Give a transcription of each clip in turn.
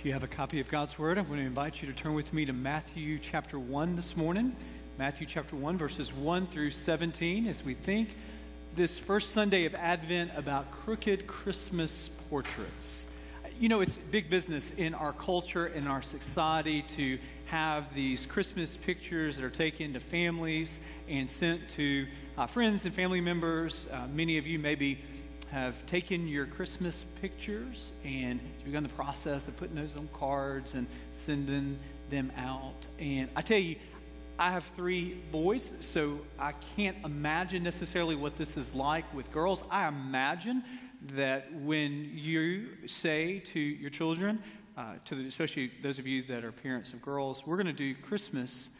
If you have a copy of God's Word, I'm going to invite you to turn with me to Matthew chapter 1 this morning. Matthew chapter 1, verses 1 through 17, as we think this first Sunday of Advent about crooked Christmas portraits. You know, it's big business in our culture, in our society, to have these Christmas pictures that are taken to families and sent to uh, friends and family members. Uh, many of you maybe have taken your Christmas pictures and begun the process of putting those on cards and sending them out. And I tell you, I have three boys, so I can't imagine necessarily what this is like with girls. I imagine that when you say to your children, uh, to the, especially those of you that are parents of girls, we're going to do Christmas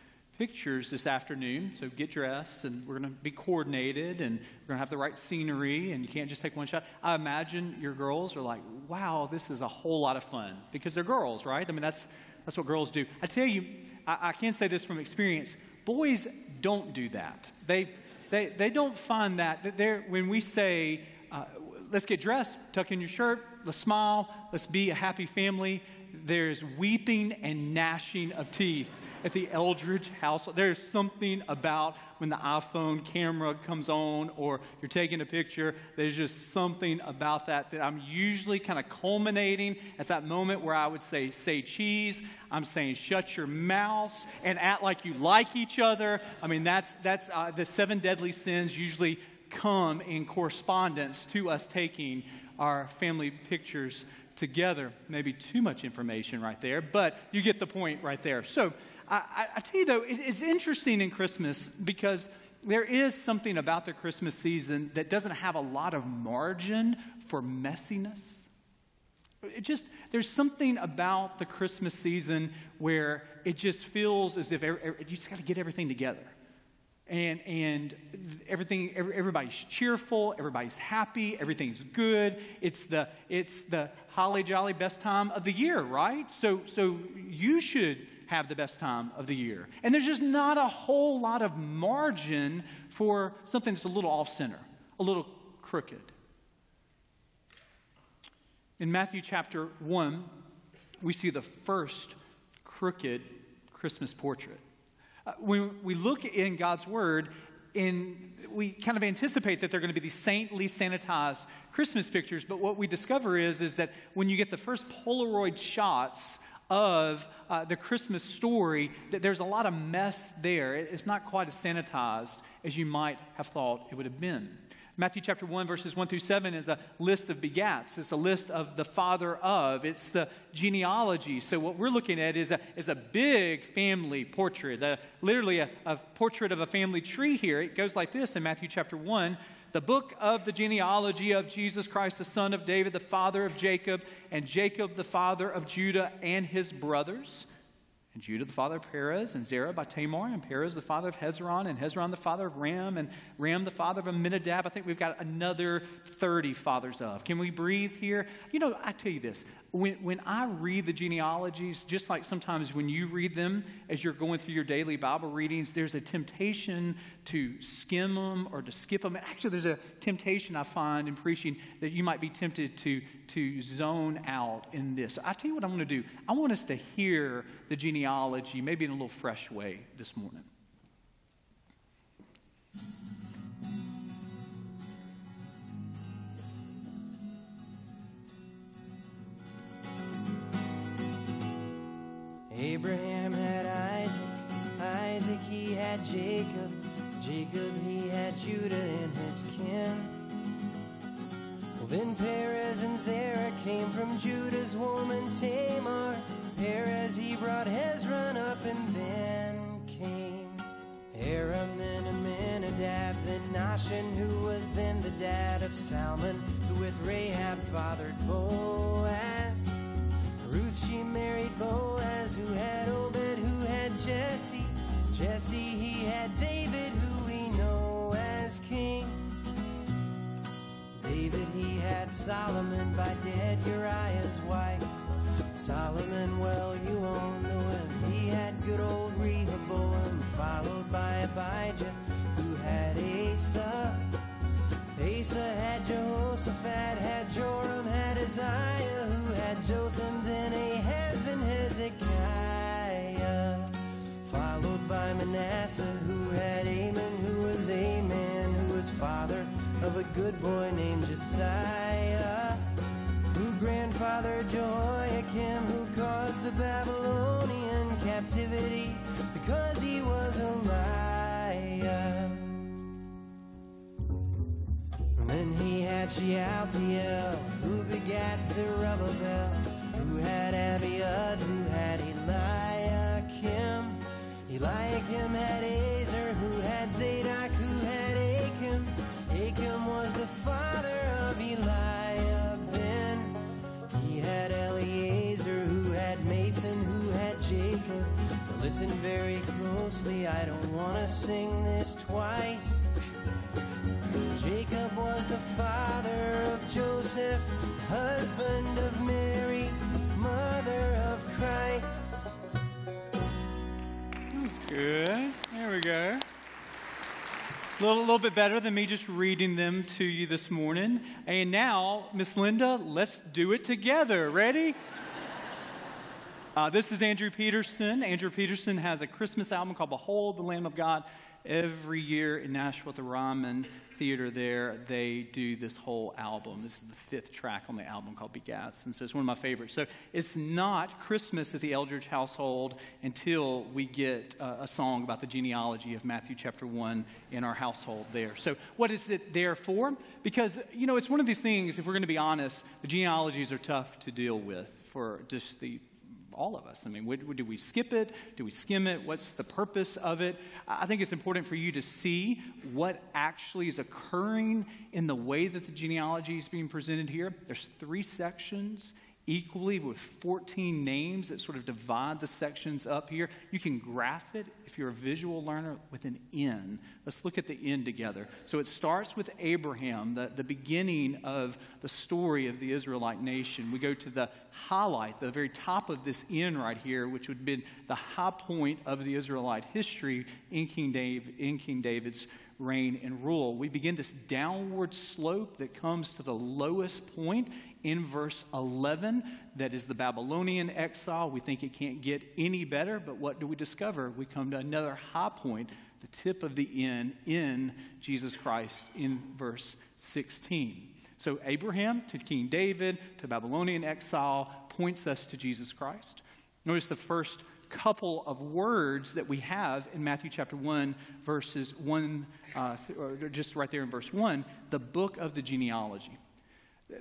pictures this afternoon. So get dressed, and we're going to be coordinated, and we're going to have the right scenery, and you can't just take one shot. I imagine your girls are like, wow, this is a whole lot of fun because they're girls, right? I mean, that's, that's what girls do. I tell you, I, I can say this from experience boys don't do that. They, they, they don't find that. They're, when we say, uh, let's get dressed, tuck in your shirt, let's smile, let's be a happy family, there's weeping and gnashing of teeth at the Eldridge household. There's something about when the iPhone camera comes on or you're taking a picture, there's just something about that that I'm usually kind of culminating at that moment where I would say, say cheese. I'm saying shut your mouths and act like you like each other. I mean, that's, that's uh, the seven deadly sins usually come in correspondence to us taking our family pictures together. Maybe too much information right there, but you get the point right there. So I, I tell you though, it, it's interesting in Christmas because there is something about the Christmas season that doesn't have a lot of margin for messiness. It just there's something about the Christmas season where it just feels as if you just got to get everything together and, and everything, everybody's cheerful, everybody's happy, everything's good. It's the, it's the holly jolly best time of the year, right? So, so you should have the best time of the year. And there's just not a whole lot of margin for something that's a little off center, a little crooked. In Matthew chapter 1, we see the first crooked Christmas portrait. When we look in God's Word, in, we kind of anticipate that they're going to be these saintly, sanitized Christmas pictures, but what we discover is, is that when you get the first Polaroid shots of uh, the Christmas story, that there's a lot of mess there. It's not quite as sanitized as you might have thought it would have been. Matthew chapter 1, verses 1 through 7 is a list of begats. It's a list of the father of. It's the genealogy. So, what we're looking at is a, is a big family portrait, a, literally a, a portrait of a family tree here. It goes like this in Matthew chapter 1 the book of the genealogy of Jesus Christ, the son of David, the father of Jacob, and Jacob, the father of Judah and his brothers. And Judah, the father of Perez, and Zerah by Tamar, and Perez, the father of Hezron, and Hezron, the father of Ram, and Ram, the father of Amminadab. I think we've got another 30 fathers of. Can we breathe here? You know, I tell you this when, when I read the genealogies, just like sometimes when you read them as you're going through your daily Bible readings, there's a temptation to skim them or to skip them. Actually, there's a temptation I find in preaching that you might be tempted to, to zone out in this. I tell you what I'm going to do. I want us to hear the genealogy maybe in a little fresh way this morning. Abraham had Isaac, Isaac he had Jacob, Jacob he had Judah and his kin. Well, then Perez and Zerah came from Judah's woman Tamar. Perez he brought Hezron up, and then came Aram, then Amminadab, then Nahshon, who was then the dad of Salmon, who with Rahab fathered Boaz. Ruth she married Boaz, who had Obed, who had Jesse. Jesse he had David, who we know as king. David he had Solomon by dead Uriah's wife. Solomon, well, you all know him. He had good old Rehoboam, followed by Abijah, who had Asa. Asa had Jehoshaphat, had Joram, had Uzziah, who had Jotham, Manasseh, who had Amon, who was a man, who was father of a good boy named Josiah, who grandfather Jehoiakim, who caused the Babylonian captivity because he was a liar. Then he had Shealtiel, who begat Zerubbabel, who had Abiud, who had Eliakim. Eliakim had Azer, who had Zadok, who had Achim. Achim was the father of Eliab. Then he had Eliezer, who had Mathan, who had Jacob. Listen very closely, I don't want to sing this twice. Good. There we go. A little, little bit better than me just reading them to you this morning. And now, Miss Linda, let's do it together. Ready? Uh, this is Andrew Peterson. Andrew Peterson has a Christmas album called Behold the Lamb of God. Every year in Nashville at the Ryman Theater there, they do this whole album. This is the fifth track on the album called Begats. And so it's one of my favorites. So it's not Christmas at the Eldridge household until we get uh, a song about the genealogy of Matthew chapter 1 in our household there. So what is it there for? Because, you know, it's one of these things, if we're going to be honest, the genealogies are tough to deal with for just the all of us. I mean, would, would, do we skip it? Do we skim it? What's the purpose of it? I think it's important for you to see what actually is occurring in the way that the genealogy is being presented here. There's three sections equally with 14 names that sort of divide the sections up here. You can graph it if you're a visual learner with an N. Let's look at the N together. So it starts with Abraham, the, the beginning of the story of the Israelite nation. We go to the highlight, the very top of this N right here, which would have been the high point of the Israelite history in King, Dave, in King David's reign and rule. We begin this downward slope that comes to the lowest point in verse 11 that is the Babylonian exile. We think it can't get any better, but what do we discover? We come to another high point, the tip of the N in Jesus Christ in verse 16. So, Abraham to King David to Babylonian exile points us to Jesus Christ. Notice the first couple of words that we have in Matthew chapter 1, verses 1, uh, or just right there in verse 1, the book of the genealogy.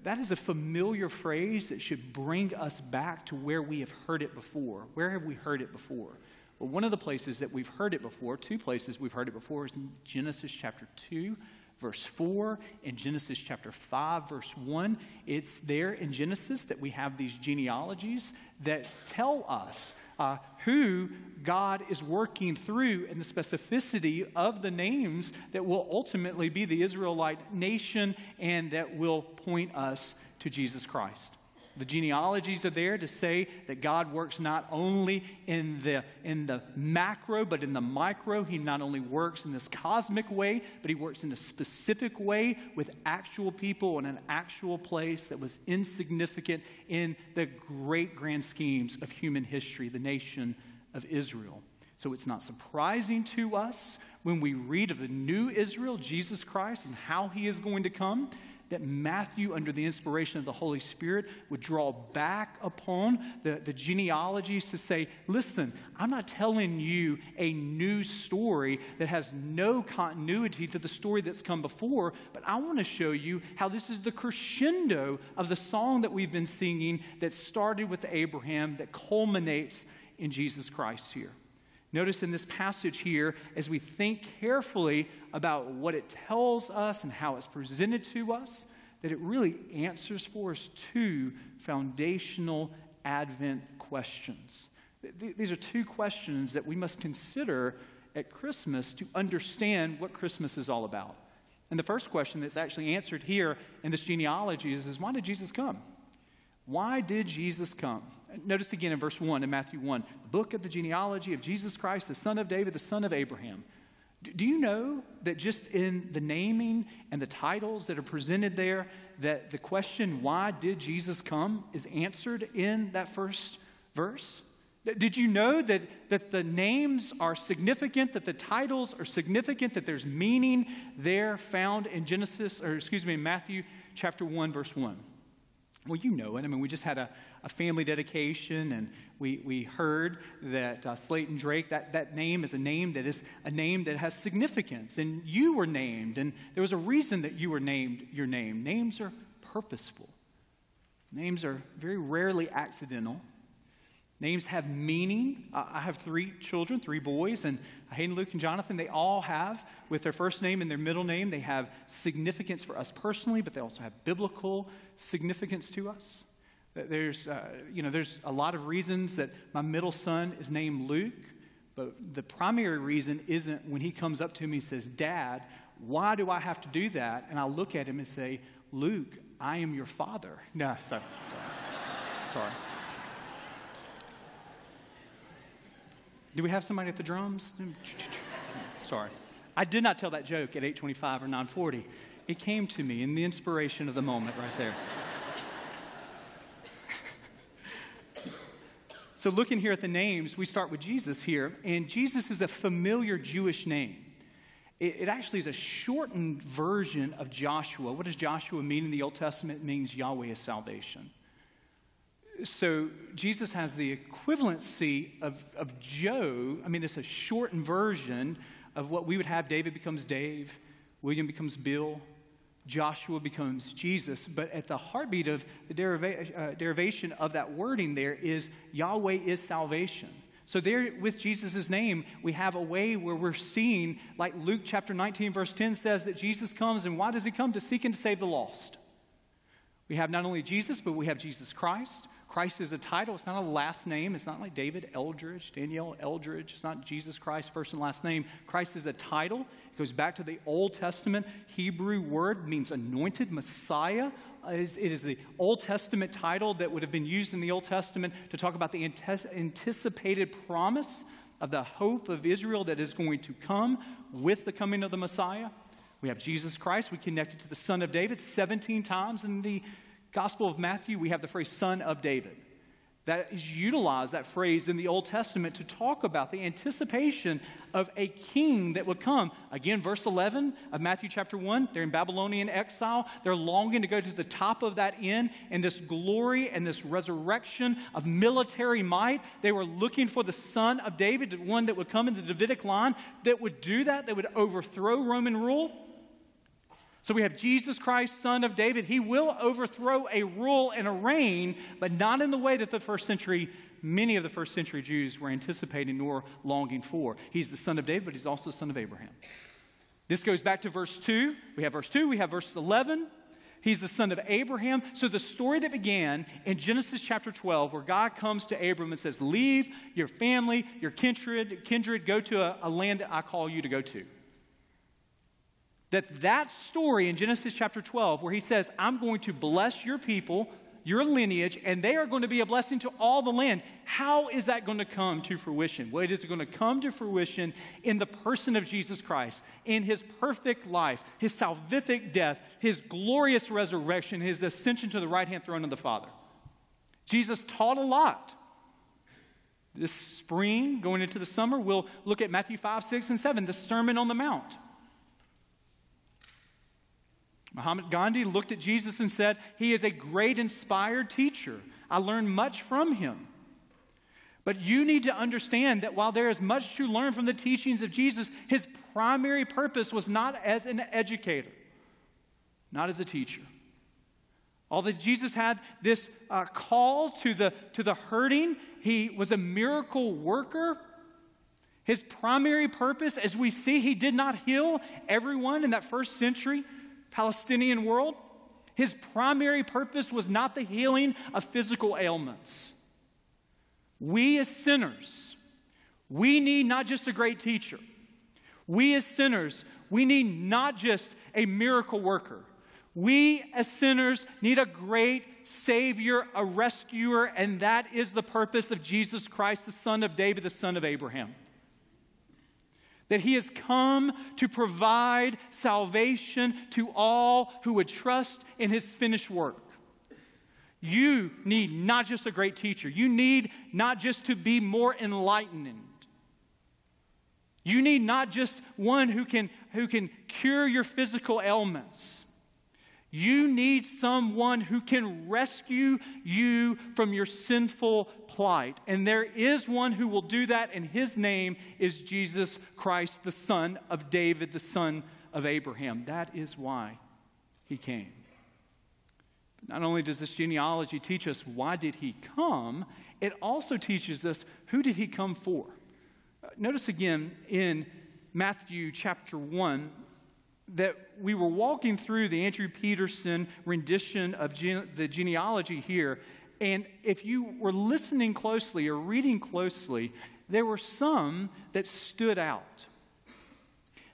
That is a familiar phrase that should bring us back to where we have heard it before. Where have we heard it before? Well, one of the places that we've heard it before, two places we've heard it before, is in Genesis chapter 2, verse 4, and Genesis chapter 5, verse 1. It's there in Genesis that we have these genealogies that tell us uh, who God is working through and the specificity of the names that will ultimately be the Israelite nation and that will point us to Jesus Christ. The genealogies are there to say that God works not only in the, in the macro, but in the micro. He not only works in this cosmic way, but He works in a specific way with actual people in an actual place that was insignificant in the great grand schemes of human history, the nation of Israel. So it's not surprising to us when we read of the new Israel, Jesus Christ, and how He is going to come that Matthew, under the inspiration of the Holy Spirit, would draw back upon the, the genealogies to say, listen, I'm not telling you a new story that has no continuity to the story that's come before, but I want to show you how this is the crescendo of the song that we've been singing that started with Abraham that culminates in Jesus Christ here. Notice in this passage here, as we think carefully about what it tells us and how it's presented to us, that it really answers for us two foundational Advent questions. These are two questions that we must consider at Christmas to understand what Christmas is all about. And the first question that's actually answered here in this genealogy is, is why did Jesus come? Why did Jesus come? Notice again in verse 1 in Matthew 1, the book of the genealogy of Jesus Christ, the son of David, the son of Abraham. Do you know that just in the naming and the titles that are presented there, that the question, why did Jesus come, is answered in that first verse? Did you know that, that the names are significant, that the titles are significant, that there's meaning there found in Genesis, or excuse me, in Matthew chapter 1, verse 1? Well, you know it. I mean, we just had a, a family dedication, and we, we heard that uh, Slayton Drake, that, that name is a name that is a name that has significance. And you were named, and there was a reason that you were named your name. Names are purposeful, names are very rarely accidental. Names have meaning. I have three children, three boys, and Hayden, Luke, and Jonathan, they all have, with their first name and their middle name, they have significance for us personally, but they also have biblical significance to us. There's, uh, you know, there's a lot of reasons that my middle son is named Luke, but the primary reason isn't when he comes up to me and says, Dad, why do I have to do that? And I look at him and say, Luke, I am your father. No, sorry. sorry. sorry. Do we have somebody at the drums? Sorry. I did not tell that joke at 825 or 940. It came to me in the inspiration of the moment right there. so, looking here at the names, we start with Jesus here, and Jesus is a familiar Jewish name. It, it, actually is a shortened version of Joshua. What does Joshua mean in the Old Testament? It means Yahweh is salvation so Jesus has the equivalency of, of Joe. I mean, it's a shortened version of what we would have. David becomes Dave, William becomes Bill, Joshua becomes Jesus. But at the heartbeat of the deriva- uh, derivation of that wording there is Yahweh is salvation. So, there with Jesus' name, we have a way where we're seeing, like Luke chapter 19, verse 10 says, that Jesus comes, and why does he come? To seek and to save the lost. We have not only Jesus, but we have Jesus Christ. Christ is a title. It's not a last name. It's not like David Eldridge, Danielle Eldridge. It's not Jesus Christ, first and last name. Christ is a title. It goes back to the Old Testament Hebrew word, means anointed Messiah. It is the Old Testament title that would have been used in the Old Testament to talk about the anticipated promise of the hope of Israel that is going to come with the coming of the Messiah. We have Jesus Christ. We connect it to the Son of David 17 times in the Gospel of Matthew, we have the phrase son of David. That is utilized, that phrase in the Old Testament, to talk about the anticipation of a king that would come. Again, verse 11 of Matthew chapter 1, they're in Babylonian exile. They're longing to go to the top of that N in this glory and this resurrection of military might. They were looking for the son of David, the one that would come in the Davidic line, that would do that, that would overthrow Roman rule. So we have Jesus Christ, son of David. He will overthrow a rule and a reign, but not in the way that the first century, many of the first century Jews were anticipating nor longing for. He's the son of David, but he's also the son of Abraham. This goes back to verse 2. We have verse 2, we have verse 11. He's the son of Abraham. So the story that began in Genesis chapter 12, where God comes to Abram and says, Leave your family, your kindred, kindred go to a, a land that I call you to go to that that story in Genesis chapter 12 where he says, "I'm going to bless your people, your lineage, and they are going to be a blessing to all the land." How is that going to come to fruition? Well, it is going to come to fruition in the person of Jesus Christ, in his perfect life, his salvific death, his glorious resurrection, his ascension to the right-hand throne of the Father. Jesus taught a lot. This spring, going into the summer, we'll look at Matthew 5, 6, and 7, the Sermon on the Mount. Mahatma Gandhi looked at Jesus and said, He is a great inspired teacher. I learned much from him. But you need to understand that while there is much to learn from the teachings of Jesus, his primary purpose was not as an educator, not as a teacher. Although Jesus had this uh, call to the, to the hurting, he was a miracle worker. His primary purpose, as we see, he did not heal everyone in that first century. Palestinian world, his primary purpose was not the healing of physical ailments. We as sinners, we need not just a great teacher. We as sinners, we need not just a miracle worker. We as sinners need a great Savior, a rescuer, and that is the purpose of Jesus Christ, the Son of David, the Son of Abraham that he has come to provide salvation to all who would trust in his finished work. You need not just a great teacher, you need not just to be more enlightened. You need not just one who can, who can cure your physical ailments. You need someone who can rescue you from your sinful plight. And there is one who will do that, and his name is Jesus Christ, the son of David, the son of Abraham. That is why he came. Not only does this genealogy teach us why did he come, it also teaches us who did he come for. Uh, notice again in Matthew chapter 1 that we were walking through the Andrew Peterson rendition of the genealogy here. And if you were listening closely or reading closely, there were some that stood out.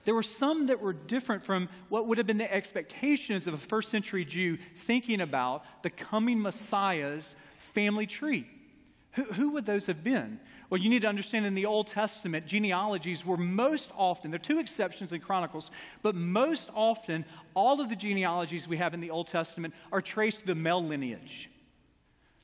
There were some that were different from what would have been the expectations of a first century Jew thinking about the coming Messiah's family tree. Who, who would those have been? Well, you need to understand in the Old Testament, genealogies were most often, there are two exceptions in Chronicles, but most often, all of the genealogies we have in the Old Testament are traced to the male lineage.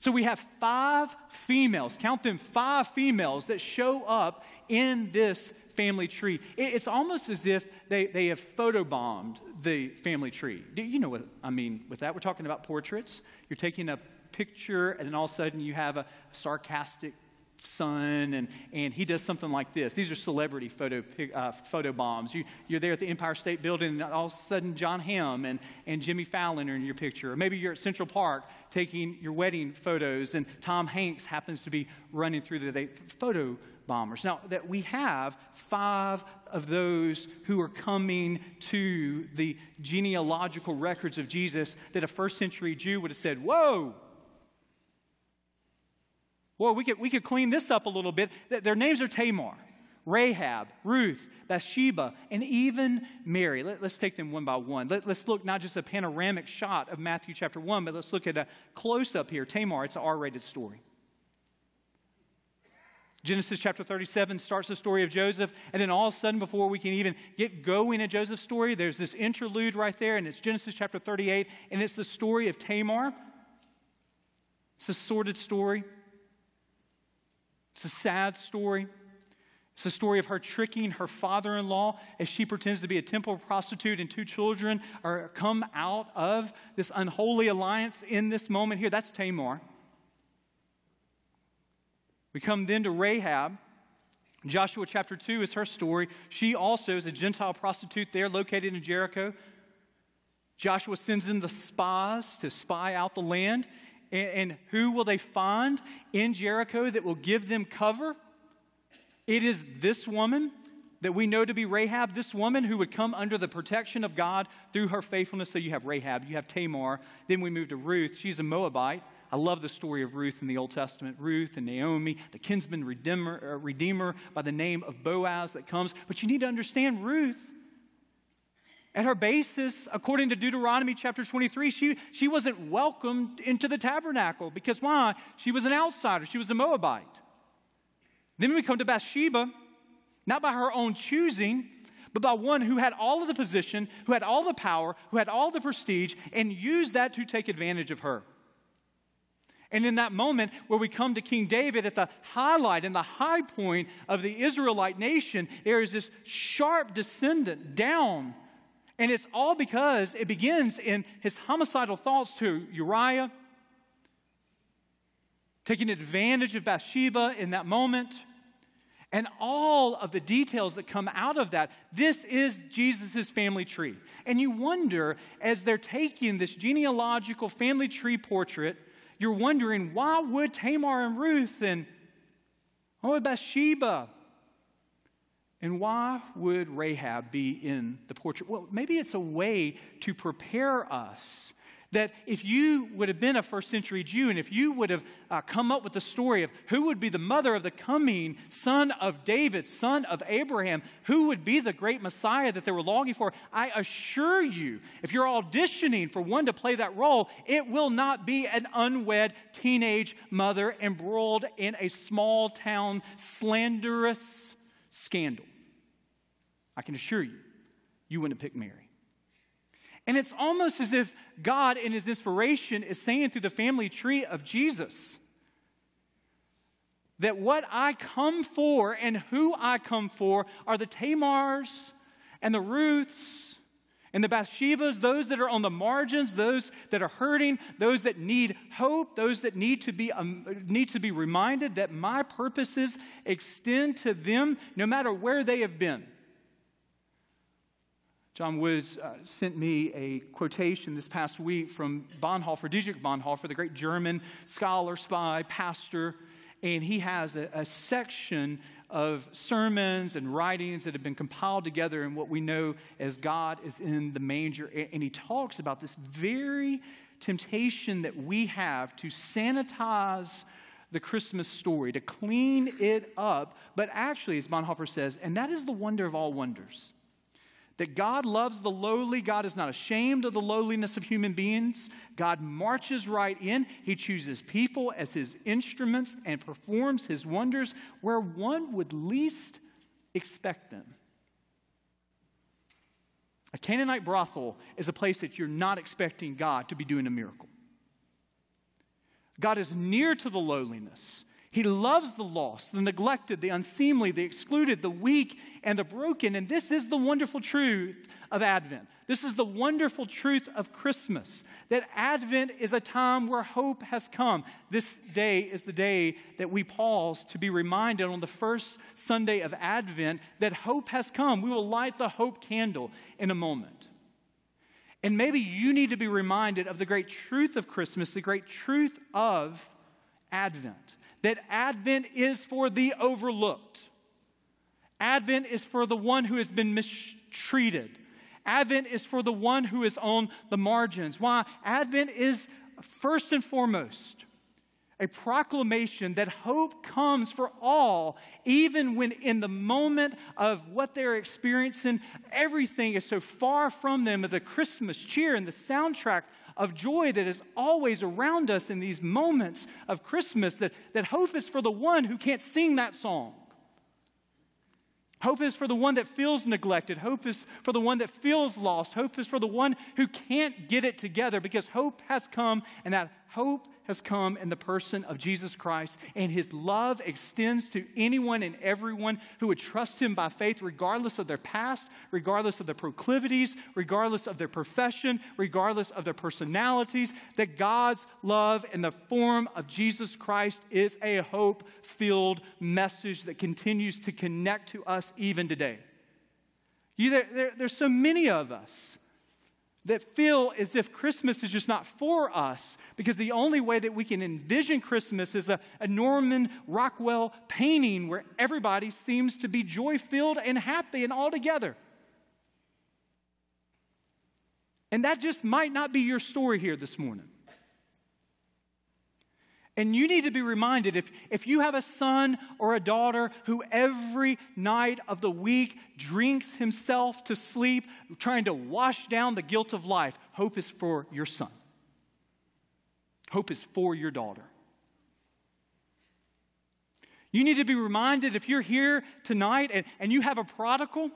So we have five females, count them, five females that show up in this family tree. It's almost as if they, they have photobombed the family tree. Do you know what I mean with that? We're talking about portraits. You're taking a picture, and then all of a sudden you have a sarcastic son, and, and he does something like this. These are celebrity photo, uh, photo bombs. You, you're there at the Empire State Building, and all of a sudden Jon Hamm and, and Jimmy Fallon are in your picture. Or maybe you're at Central Park taking your wedding photos, and Tom Hanks happens to be running through the they, photo bombers. Now, that we have five of those who are coming to the genealogical records of Jesus that a first century Jew would have said, Whoa! Well, we could, we could clean this up a little bit. Their names are Tamar, Rahab, Ruth, Bathsheba, and even Mary. Let, us take them one by one. Let, us look not just a panoramic shot of Matthew chapter 1, but let's look at a close up here. Tamar, it's an R rated story. Genesis chapter 37 starts the story of Joseph, and then all of a sudden, before we can even get going in Joseph's story, there's this interlude right there, and it's Genesis chapter 38, and it's the story of Tamar. It's a sordid story. It's a sad story. It's the story of her tricking her father in law as she pretends to be a temple prostitute, and two children are come out of this unholy alliance in this moment here. That's Tamar. We come then to Rahab. Joshua chapter 2 is her story. She also is a Gentile prostitute there located in Jericho. Joshua sends in the spies to spy out the land. And, and who will they find in Jericho that will give them cover? It is this woman that we know to be Rahab, this woman who would come under the protection of God through her faithfulness. So you have Rahab, you have Tamar, then we move to Ruth. She's a Moabite. I love the story of Ruth in the Old Testament. Ruth and Naomi, the kinsman redeemer, uh, redeemer by the name of Boaz that comes. But you need to understand Ruth. At her basis, according to Deuteronomy chapter 23, she, she wasn't welcomed into the tabernacle because why? She was an outsider, she was a Moabite. Then we come to Bathsheba, not by her own choosing, but by one who had all of the position, who had all the power, who had all the prestige, and used that to take advantage of her. And in that moment where we come to King David at the highlight and the high point of the Israelite nation, there is this sharp descendant down. And it's all because it begins in his homicidal thoughts to Uriah, taking advantage of Bathsheba in that moment, and all of the details that come out of that. This is Jesus' family tree. And you wonder, as they're taking this genealogical family tree portrait, you're wondering why would Tamar and Ruth and would Bathsheba and why would Rahab be in the portrait? Well, maybe it's a way to prepare us that if you would have been a first century Jew and if you would have uh, come up with the story of who would be the mother of the coming son of David, son of Abraham, who would be the great Messiah that they were longing for, I assure you, if you're auditioning for one to play that role, it will not be an unwed teenage mother embroiled in a small town slanderous scandal. I can assure you, you wouldn't pick Mary. And it's almost as if God, in his inspiration, is saying through the family tree of Jesus that what I come for and who I come for are the Tamars and the Ruths and the Bathshebas, those that are on the margins, those that are hurting, those that need hope, those that need to be, um, need to be reminded that my purposes extend to them no matter where they have been. John Woods uh, sent me a quotation this past week from Bonhoeffer, Dietrich Bonhoeffer, the great German scholar, spy, pastor, and he has a, a section of sermons and writings that have been compiled together in what we know as God is in the manger. And he talks about this very temptation that we have to sanitize the Christmas story, to clean it up. But actually, as Bonhoeffer says, and that is the wonder of all wonders that God loves the lowly. God is not ashamed of the lowliness of human beings. God marches right in. He chooses people as his instruments and performs his wonders where one would least expect them. A Canaanite brothel is a place that you're not expecting God to be doing a miracle. God is near to the lowliness. He loves the lost, the neglected, the unseemly, the excluded, the weak, and the broken. And this is the wonderful truth of Advent. This is the wonderful truth of Christmas that Advent is a time where hope has come. This day is the day that we pause to be reminded on the first Sunday of Advent that hope has come. We will light the hope candle in a moment. And maybe you need to be reminded of the great truth of Christmas, the great truth of Advent that Advent is for the overlooked. Advent is for the one who has been mistreated. Advent is for the one who is on the margins. Why? Advent is first and foremost a proclamation that hope comes for all, even when in the moment of what they're experiencing, everything is so far from them, of the Christmas cheer and the soundtrack of joy that is always around us in these moments of Christmas, that, that hope is for the one who can't sing that song. Hope is for the one that feels neglected. Hope is for the one that feels lost. Hope is for the one who can't get it together because hope has come, and that hope has come in the person of Jesus Christ, and his love extends to anyone and everyone who would trust him by faith, regardless of their past, regardless of their proclivities, regardless of their profession, regardless of their personalities. That God's love in the form of Jesus Christ is a hope filled message that continues to connect to us even today. You, there, there, there's so many of us that feel as if Christmas is just not for us because the only way that we can envision Christmas is a, a Norman Rockwell painting where everybody seems to be joy filled and happy and all together. And that just might not be your story here this morning. And you need to be reminded if, if you have a son or a daughter who every night of the week drinks himself to sleep, trying to wash down the guilt of life, hope is for your son. Hope is for your daughter. You need to be reminded if you're here tonight and, and you have a prodigal,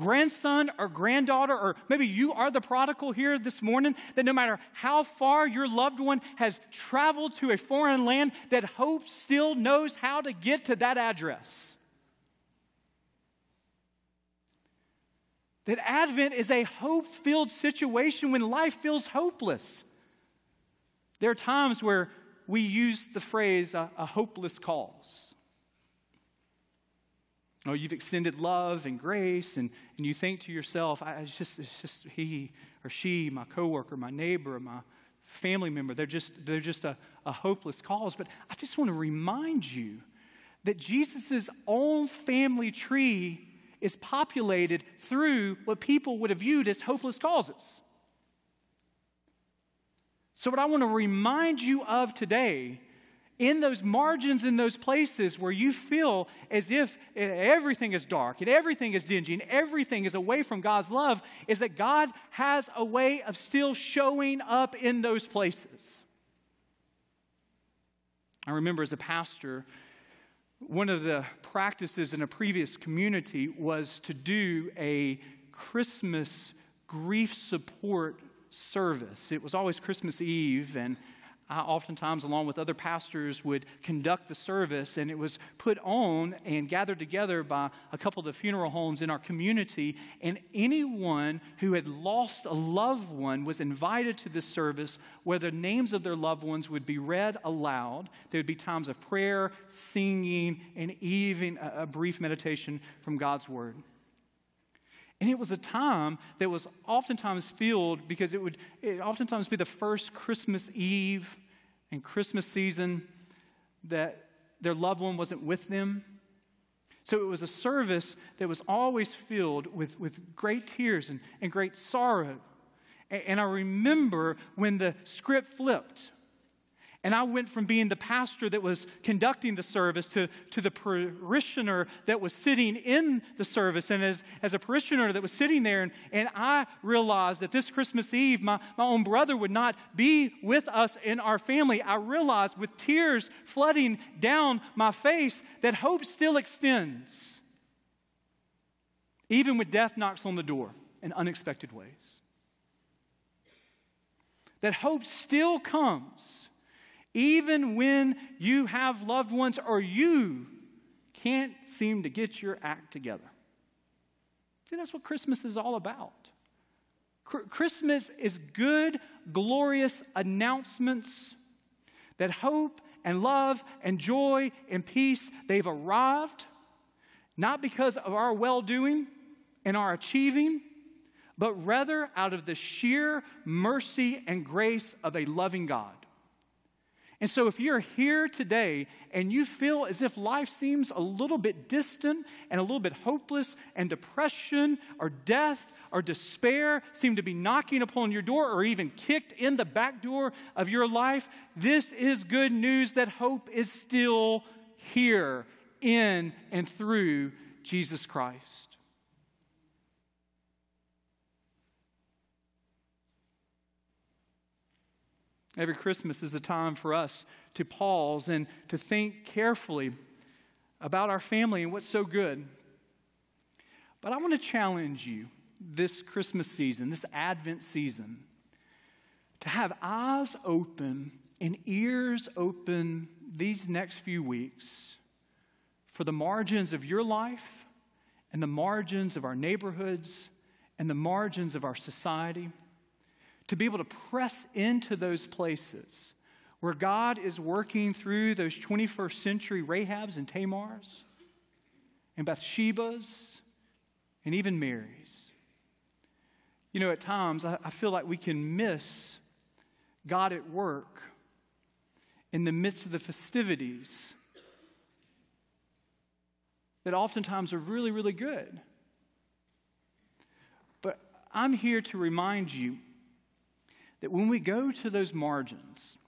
grandson or granddaughter, or maybe you are the prodigal here this morning, that no matter how far your loved one has traveled to a foreign land, that hope still knows how to get to that address. That Advent is a hope filled situation when life feels hopeless. There are times where we use the phrase a, a hopeless cause. Oh, you've extended love and grace, and, and you think to yourself, I, it's, just, it's just he or she, my coworker, my neighbor, my family member. They're just, they're just a, a hopeless cause. But I just want to remind you that Jesus' own family tree is populated through what people would have viewed as hopeless causes. So, what I want to remind you of today in those margins, in those places where you feel as if everything is dark and everything is dingy and everything is away from God's love, is that God has a way of still showing up in those places. I remember as a pastor, one of the practices in a previous community was to do a Christmas grief support service. It was always Christmas Eve, and I oftentimes, along with other pastors, would conduct the service, and it was put on and gathered together by a couple of the funeral homes in our community. And anyone who had lost a loved one was invited to this service where the names of their loved ones would be read aloud. There would be times of prayer, singing, and even a brief meditation from God's Word. And it was a time that was oftentimes filled because it would it oftentimes be the first Christmas Eve and Christmas season that their loved one wasn't with them. So it was a service that was always filled with, with great tears and, and great sorrow. And, and I remember when the script flipped and I went from being the pastor that was conducting the service to, to the parishioner that was sitting in the service. And as, as a parishioner that was sitting there, and, and I realized that this Christmas Eve, my, my own brother would not be with us in our family. I realized with tears flooding down my face that hope still extends, even when death knocks on the door in unexpected ways. That hope still comes even when you have loved ones or you can't seem to get your act together. See, that's what Christmas is all about. Christmas is good, glorious announcements that hope and love and joy and peace, they've arrived, not because of our well doing and our achieving, but rather out of the sheer mercy and grace of a loving God. And so, if you're here today and you feel as if life seems a little bit distant and a little bit hopeless, and depression or death or despair seem to be knocking upon your door or even kicked in the back door of your life, this is good news that hope is still here in and through Jesus Christ. Every Christmas is a time for us to pause and to think carefully about our family and what's so good. But I want to challenge you this Christmas season, this Advent season, to have eyes open and ears open these next few weeks for the margins of your life and the margins of our neighborhoods and the margins of our society to be able to press into those places where God is working through those 21st century Rahabs and Tamars and Bathshebas and even Marys. You know, at times I, I feel like we can miss God at work in the midst of the festivities that oftentimes are really, really good. But I'm here to remind you that when we go to those margins,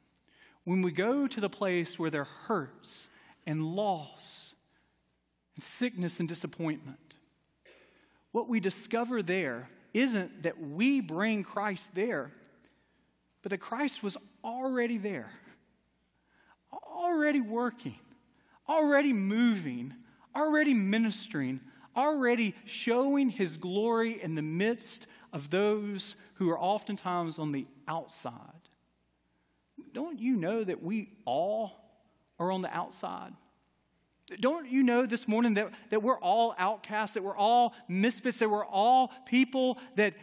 when we go to the place where there hurts and loss and sickness and disappointment, what we discover there isn't that we bring Christ there, but that Christ was already there, already working, already moving, already ministering, already showing his glory in the midst of those who are oftentimes on the outside. Don't you know that we all are on the outside? Don't you know this morning that, that we're all outcasts, that we're all misfits, that we're all people that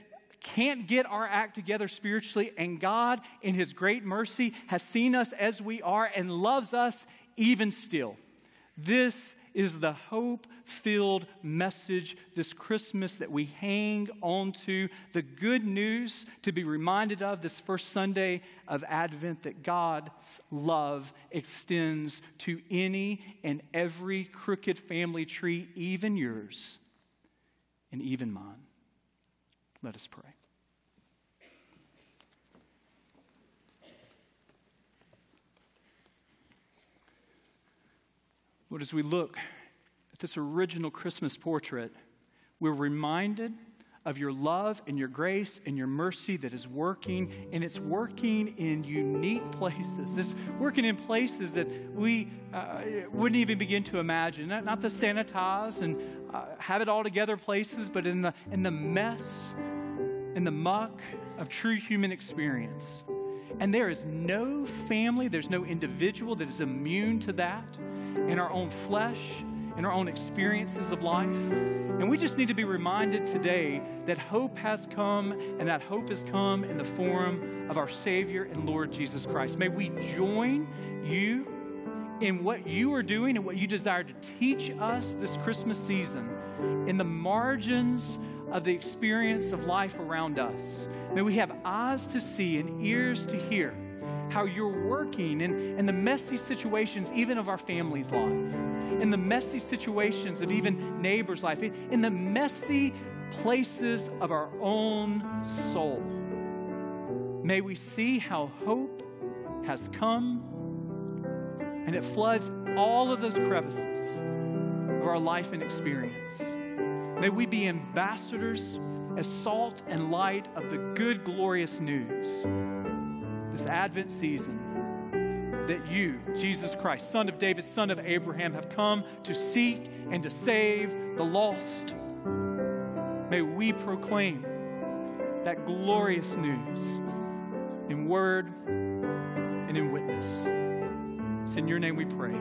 can't get our act together spiritually, and God, in His great mercy, has seen us as we are and loves us even still? This is the hope filled message this Christmas that we hang on to. The good news to be reminded of this first Sunday of Advent that God's love extends to any and every crooked family tree, even yours and even mine. Let us pray. Lord, as we look at this original Christmas portrait, we're reminded of your love and your grace and your mercy that is working, and it's working in unique places. It's working in places that we uh, wouldn't even begin to imagine. Not, not the sanitized and uh, have it all together places, but in the, in the mess in the muck of true human experience. And there is no family, there's no individual that is immune to that in our own flesh, in our own experiences of life. And we just need to be reminded today that hope has come, and that hope has come in the form of our Savior and Lord Jesus Christ. May we join you in what you are doing and what you desire to teach us this Christmas season in the margins of the experience of life around us. May we have eyes to see and ears to hear how you're working in, in the messy situations, even of our family's life, in the messy situations of even neighbors' life, in the messy places of our own soul. May we see how hope has come and it floods all of those crevices of our life and experience. May we be ambassadors as salt and light of the good, glorious news this Advent season that you, Jesus Christ, Son of David, Son of Abraham, have come to seek and to save the lost. May we proclaim that glorious news in word and in witness. It's in your name we pray.